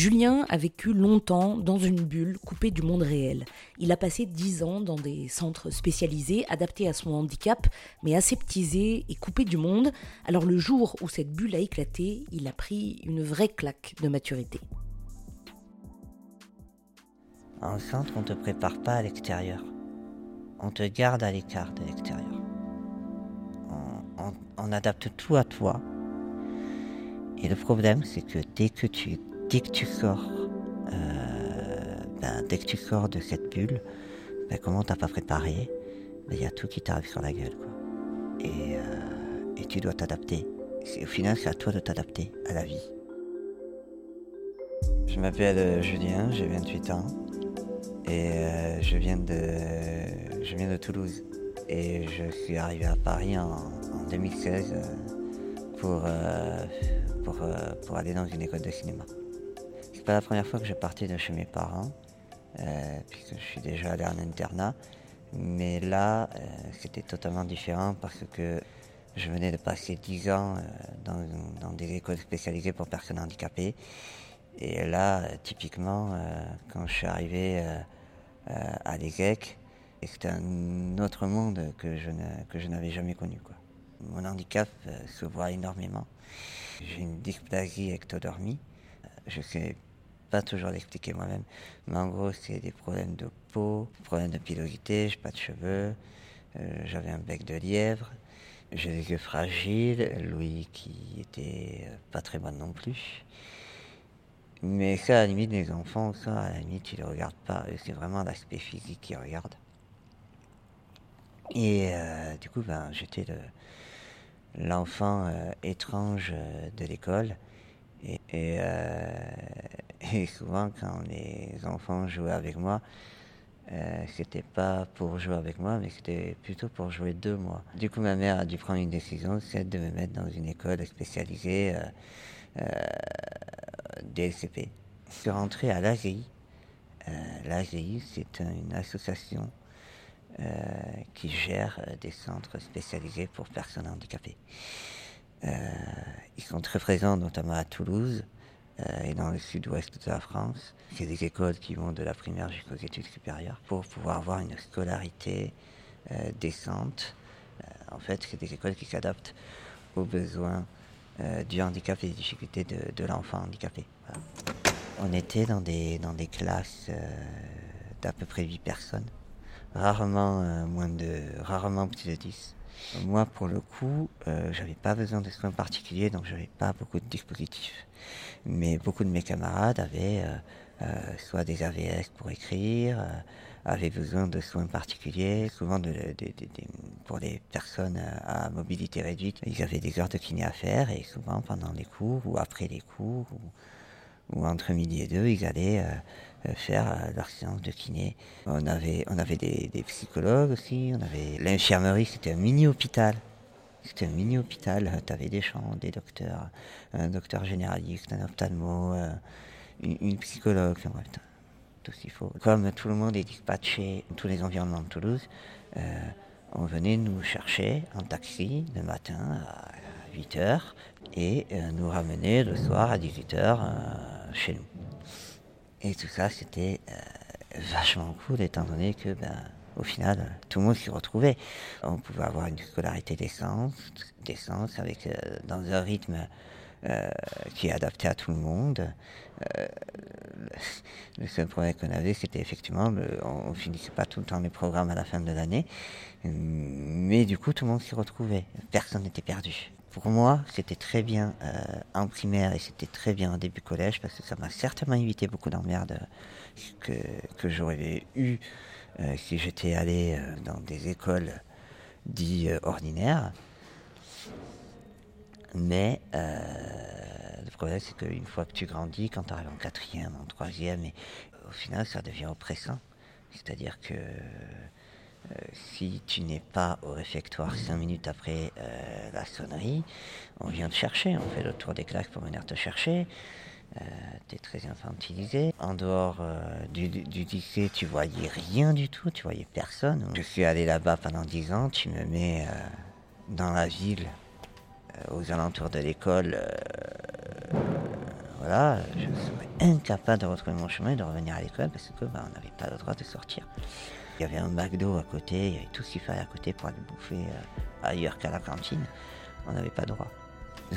Julien a vécu longtemps dans une bulle coupée du monde réel. Il a passé dix ans dans des centres spécialisés, adaptés à son handicap, mais aseptisés et coupés du monde. Alors le jour où cette bulle a éclaté, il a pris une vraie claque de maturité. En centre, on ne te prépare pas à l'extérieur. On te garde à l'écart de l'extérieur. On, adapte tout à toi. Et le problème, c'est que dès que tu dès que tu sors, euh, ben, dès que tu sors de cette bulle, ben, comment t'as pas préparé, ben, il y a tout qui t'arrive sur la gueule, quoi. Et, euh, et tu dois t'adapter. Au final, c'est à toi de t'adapter à la vie. Je m'appelle euh, Julien, j'ai 28 ans et je viens de je viens de Toulouse et je suis arrivé à Paris en, 2016 pour, pour, pour aller dans une école de cinéma. C'est pas la première fois que je partais de chez mes parents, euh, puisque je suis déjà allé en internat. Mais là, euh, c'était totalement différent parce que je venais de passer 10 ans euh, dans, des écoles spécialisées pour personnes handicapées. Et là, typiquement, quand je suis arrivé à l'EGEC, c'était un autre monde que je, n'avais jamais connu. Mon handicap se voit énormément. J'ai une dysplasie sais pas toujours l'expliquer moi-même. Mais en gros, c'est des problèmes de peau, problèmes de pilosité, j'ai pas de cheveux, euh, j'avais un bec de lièvre, j'ai des yeux fragiles, Louis qui était euh, pas très bon non plus. Mais ça, à la limite, les enfants, ça, à la limite, ils ne regardent pas. C'est vraiment l'aspect physique qu'ils regardent. Et euh, du coup, ben, j'étais l'enfant étrange de l'école. Et, et, souvent, quand les enfants jouaient avec moi, euh, c'était pas pour jouer avec moi, mais c'était plutôt pour jouer de moi. Du coup, ma mère a dû prendre une décision, c'est de me mettre dans une école spécialisée euh, euh DLCP. Je suis rentré à l'AGI. Euh, L'AGI, c'est une association qui gère des centres spécialisés pour personnes handicapées. Ils sont très présents notamment à Toulouse et dans le sud-ouest de la France. C'est des écoles qui vont de la primaire jusqu'aux études supérieures pour pouvoir avoir une scolarité euh, décente. en fait, c'est des écoles qui s'adaptent aux besoins du handicap et des difficultés de, l'enfant handicapé. On était dans des, dans des classes d'à peu près 8 personnes, rarement, moins de, rarement plus de 10. Moi, pour le coup, euh, j'avais pas besoin de soins particuliers, donc j'avais pas beaucoup de dispositifs. Mais beaucoup de mes camarades avaient euh, euh, soit des AVS pour écrire, avaient besoin de soins particuliers, souvent pour les personnes à mobilité réduite, ils avaient des heures de kiné à faire et souvent pendant les cours ou après les cours ou, entre midi et deux, ils allaient faire euh, leur séance de kiné. On avait, on avait des, psychologues aussi, on avait l'infirmerie, c'était un mini-hôpital. C'était un mini-hôpital, tu avais des champs, des docteurs, un docteur généraliste, un ophtalmo, euh, une, psychologue, enfin tout ce qu'il faut. Comme tout le monde est dispatché, tous les environnements de Toulouse, on venait nous chercher en taxi le matin à 8h et nous ramener le soir à 18h chez nous. Et tout ça, c'était euh, vachement cool, étant donné que, ben, au final, tout le monde s'y retrouvait. On pouvait avoir une scolarité d'essence, d'essence avec, euh, dans un rythme euh, qui est adapté à tout le monde. le seul problème qu'on avait, c'était effectivement, on, finissait pas tout le temps les programmes à la fin de l'année, mais du coup, tout le monde s'y retrouvait. Personne n'était perdu pour moi, c'était très bien euh, en primaire et c'était très bien en début collège parce que ça m'a certainement évité beaucoup d'emmerdes que, que j'aurais eu euh, si j'étais allé euh, dans des écoles dites ordinaires. Mais le problème, c'est qu'une fois que tu grandis, quand tu arrives en quatrième, en troisième, et au final, ça devient oppressant. C'est-à-dire que si tu n'es pas au réfectoire cinq minutes après euh, la sonnerie, on vient te chercher, on fait le tour des classes pour venir te chercher. Euh, tu es très infantilisé. En dehors du, lycée, tu voyais rien du tout, tu voyais personne. Je suis allé là-bas pendant dix ans, tu me mets dans la ville, aux alentours de l'école, voilà, je serais incapable de retrouver mon chemin et de revenir à l'école parce que bah, on n'avait pas le droit de sortir. Il y avait un McDo à côté, il y avait tout ce qu'il fallait à côté pour aller bouffer euh, ailleurs qu'à la cantine. On n'avait pas droit.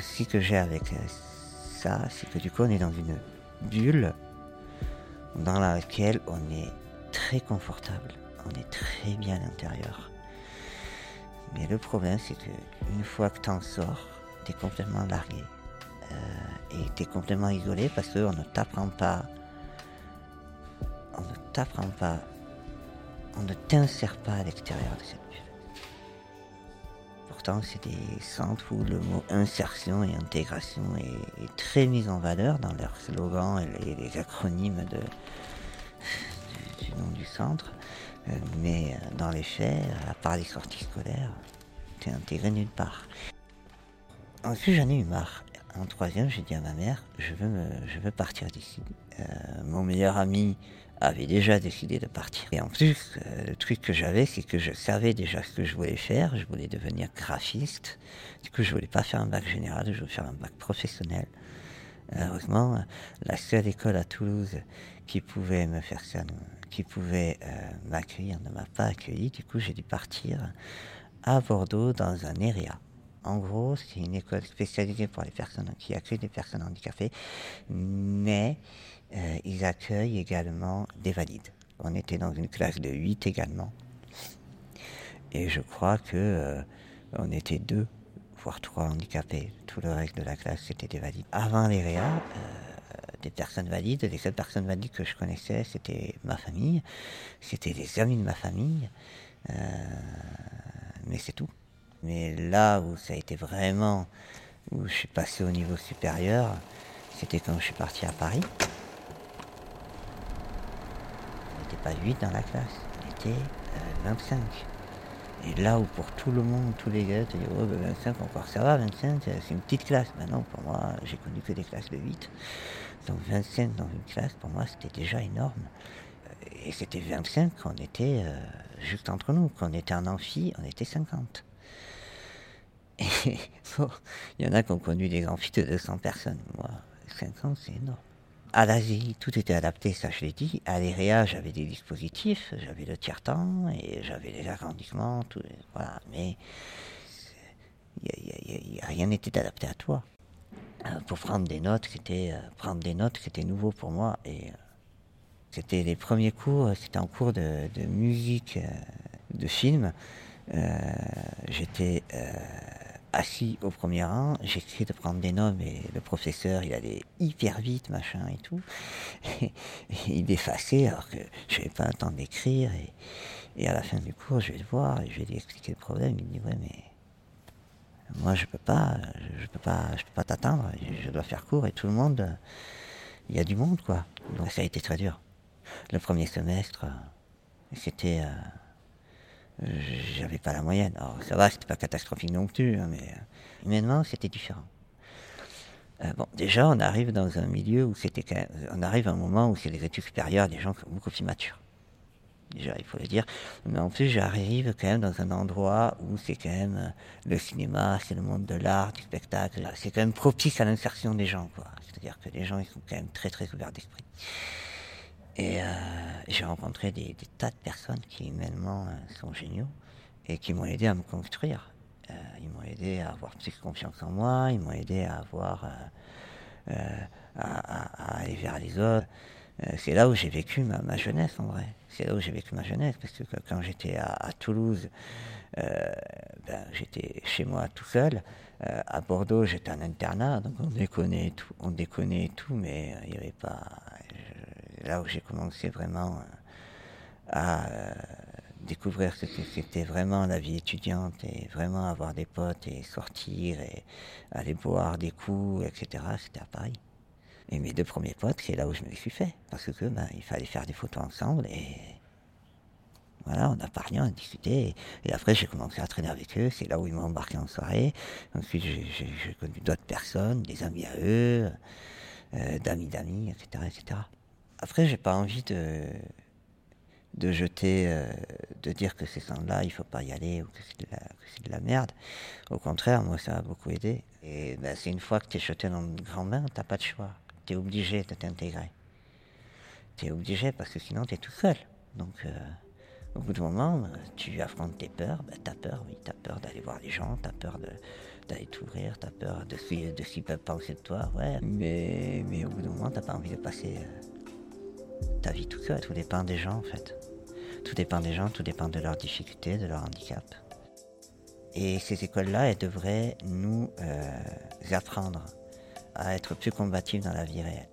Ce que j'ai avec euh, ça, c'est que du coup, on est dans une bulle dans laquelle on est très confortable, on est très bien à l'intérieur. Mais le problème, c'est que une fois que tu en sors, tu es complètement largué. Euh, et tu es complètement isolé parce qu'on ne t'apprend pas. On ne t'apprend pas. On ne t'insère pas à l'extérieur de cette bulle. Pourtant, c'est des centres où le mot insertion et intégration est, très mis en valeur dans leurs slogans et les, acronymes de, du, nom du centre. Euh, mais euh, dans les faits, à part les sorties scolaires, tu es intégré nulle part. Ensuite, j'en ai eu marre. En troisième, j'ai dit à ma mère, je veux, je veux partir d'ici. Euh, mon meilleur ami avait déjà décidé de partir. Et en plus, euh, le truc que j'avais, c'est que je savais déjà ce que je voulais faire. Je voulais devenir graphiste. Du coup, je voulais pas faire un bac général, je voulais faire un bac professionnel. Heureusement, la seule école à Toulouse qui pouvait me faire ça, qui pouvait euh, m'accueillir, ne m'a pas accueilli. Du coup, j'ai dû partir à Bordeaux dans un ERIA. En gros, c'est une école spécialisée pour les personnes qui accueillent des personnes handicapées, mais euh, ils accueillent également des valides. On était dans une classe de 8 également. Et je crois que euh, on était deux, voire trois handicapés. Tout le reste de la classe, c'était des valides. Avant les réa, euh, des personnes valides, les seules personnes valides que je connaissais, c'était ma famille, c'était des amis de ma famille, mais c'est tout. Mais là où ça a été vraiment, où je suis passé au niveau supérieur, c'était quand je suis parti à Paris. On n'était pas 8 dans la classe, on était 25. Euh, Et là où pour tout le monde, tous les gars, tu dis, oh, 25 encore ça va, 25, c'est une petite classe. Maintenant, pour moi, j'ai connu que des classes de 8. Donc 25 dans une classe, pour moi, c'était déjà énorme. Et c'était 25 quand on était euh, juste entre nous. Quand on était en amphi, on était 50. Il y en a qui ont conduit des amphis de 200 personnes. Moi, 50, c'est énorme. À l'Asie, tout était adapté, ça je l'ai dit. À l'EREA, j'avais des dispositifs, j'avais le tiers-temps et j'avais les agrandissements, tout, voilà. Mais rien n'était adapté à toi. Euh, pour prendre des notes, c'était euh, prendre pour moi et euh, c'était les premiers cours, c'était en cours de, de musique, de film. J'étais assis au premier rang, j'essayais de prendre des noms, mais le professeur, il allait hyper vite, machin et tout. Et, il effaçait alors que je n'avais pas le temps d'écrire. Et, à la fin du cours, je vais le voir et je vais lui expliquer le problème. Il me dit, ouais, mais moi, je peux pas, je, peux pas, je peux pas t'attendre. Je dois faire court et tout le monde, il y a du monde, quoi. Donc ça a été très dur. Le premier semestre, c'était... Euh, j'avais pas la moyenne. Alors ça va, c'était pas catastrophique non plus, hein, mais euh, humainement c'était différent. Euh, bon, déjà, on arrive dans un milieu où c'était on arrive à un moment où c'est les études supérieures, des gens beaucoup plus matures. Déjà, il faut le dire. Mais en plus, j'arrive quand même dans un endroit où c'est quand même euh, le cinéma, c'est le monde de l'art, du spectacle. C'est quand même propice à l'insertion des gens, quoi. C'est-à-dire que les gens, ils sont quand même très, très ouverts d'esprit. Et euh, j'ai rencontré des, tas de personnes qui humainement euh, sont géniaux et qui m'ont aidé à me construire. Euh, ils m'ont aidé à avoir plus confiance en moi, ils m'ont aidé à avoir à, aller vers les autres. c'est là où j'ai vécu ma, jeunesse en vrai. C'est là où j'ai vécu ma jeunesse parce que quand j'étais à, Toulouse, ben, j'étais chez moi tout seul. à Bordeaux, j'étais en internat, donc on déconnait tout, on déconnait tout, mais il n'y avait pas, là où j'ai commencé vraiment euh, à euh, découvrir ce que c'était vraiment la vie étudiante et vraiment avoir des potes et sortir et aller boire des coups, etc. C'était à Paris. Et mes deux premiers potes, c'est là où je me les suis fait. Parce que ben, il fallait faire des photos ensemble et voilà, on a parlé, on a discuté. Et, après, j'ai commencé à traîner avec eux. C'est là où ils m'ont embarqué en soirée. Ensuite, j'ai connu d'autres personnes, des amis à eux, euh, d'amis d'amis, etc., etc. Après, j'ai pas envie de, de jeter, euh, de dire que ces centres-là, il faut pas y aller ou que c'est de, la merde. Au contraire, moi, ça a beaucoup aidé. Et ben, c'est une fois que tu es jeté dans le grand bain, t'as pas de choix. tu es obligé de t'intégrer. Tu es obligé parce que sinon tu es tout seul. Donc euh, au bout d'un moment, tu affrontes tes peurs, ben, tu as peur, oui, tu as peur d'aller voir les gens, tu as peur d'aller t'ouvrir, tu as peur de, de ce qu'ils peuvent penser de toi, ouais. Mais, mais au bout d'un moment, tu pas envie de passer euh, ta vie tout seul. Tout dépend des gens en fait. Tout dépend des gens, tout dépend de leurs difficultés, de leur handicap. Et ces écoles-là, elles devraient nous euh, apprendre à être plus combatifs dans la vie réelle.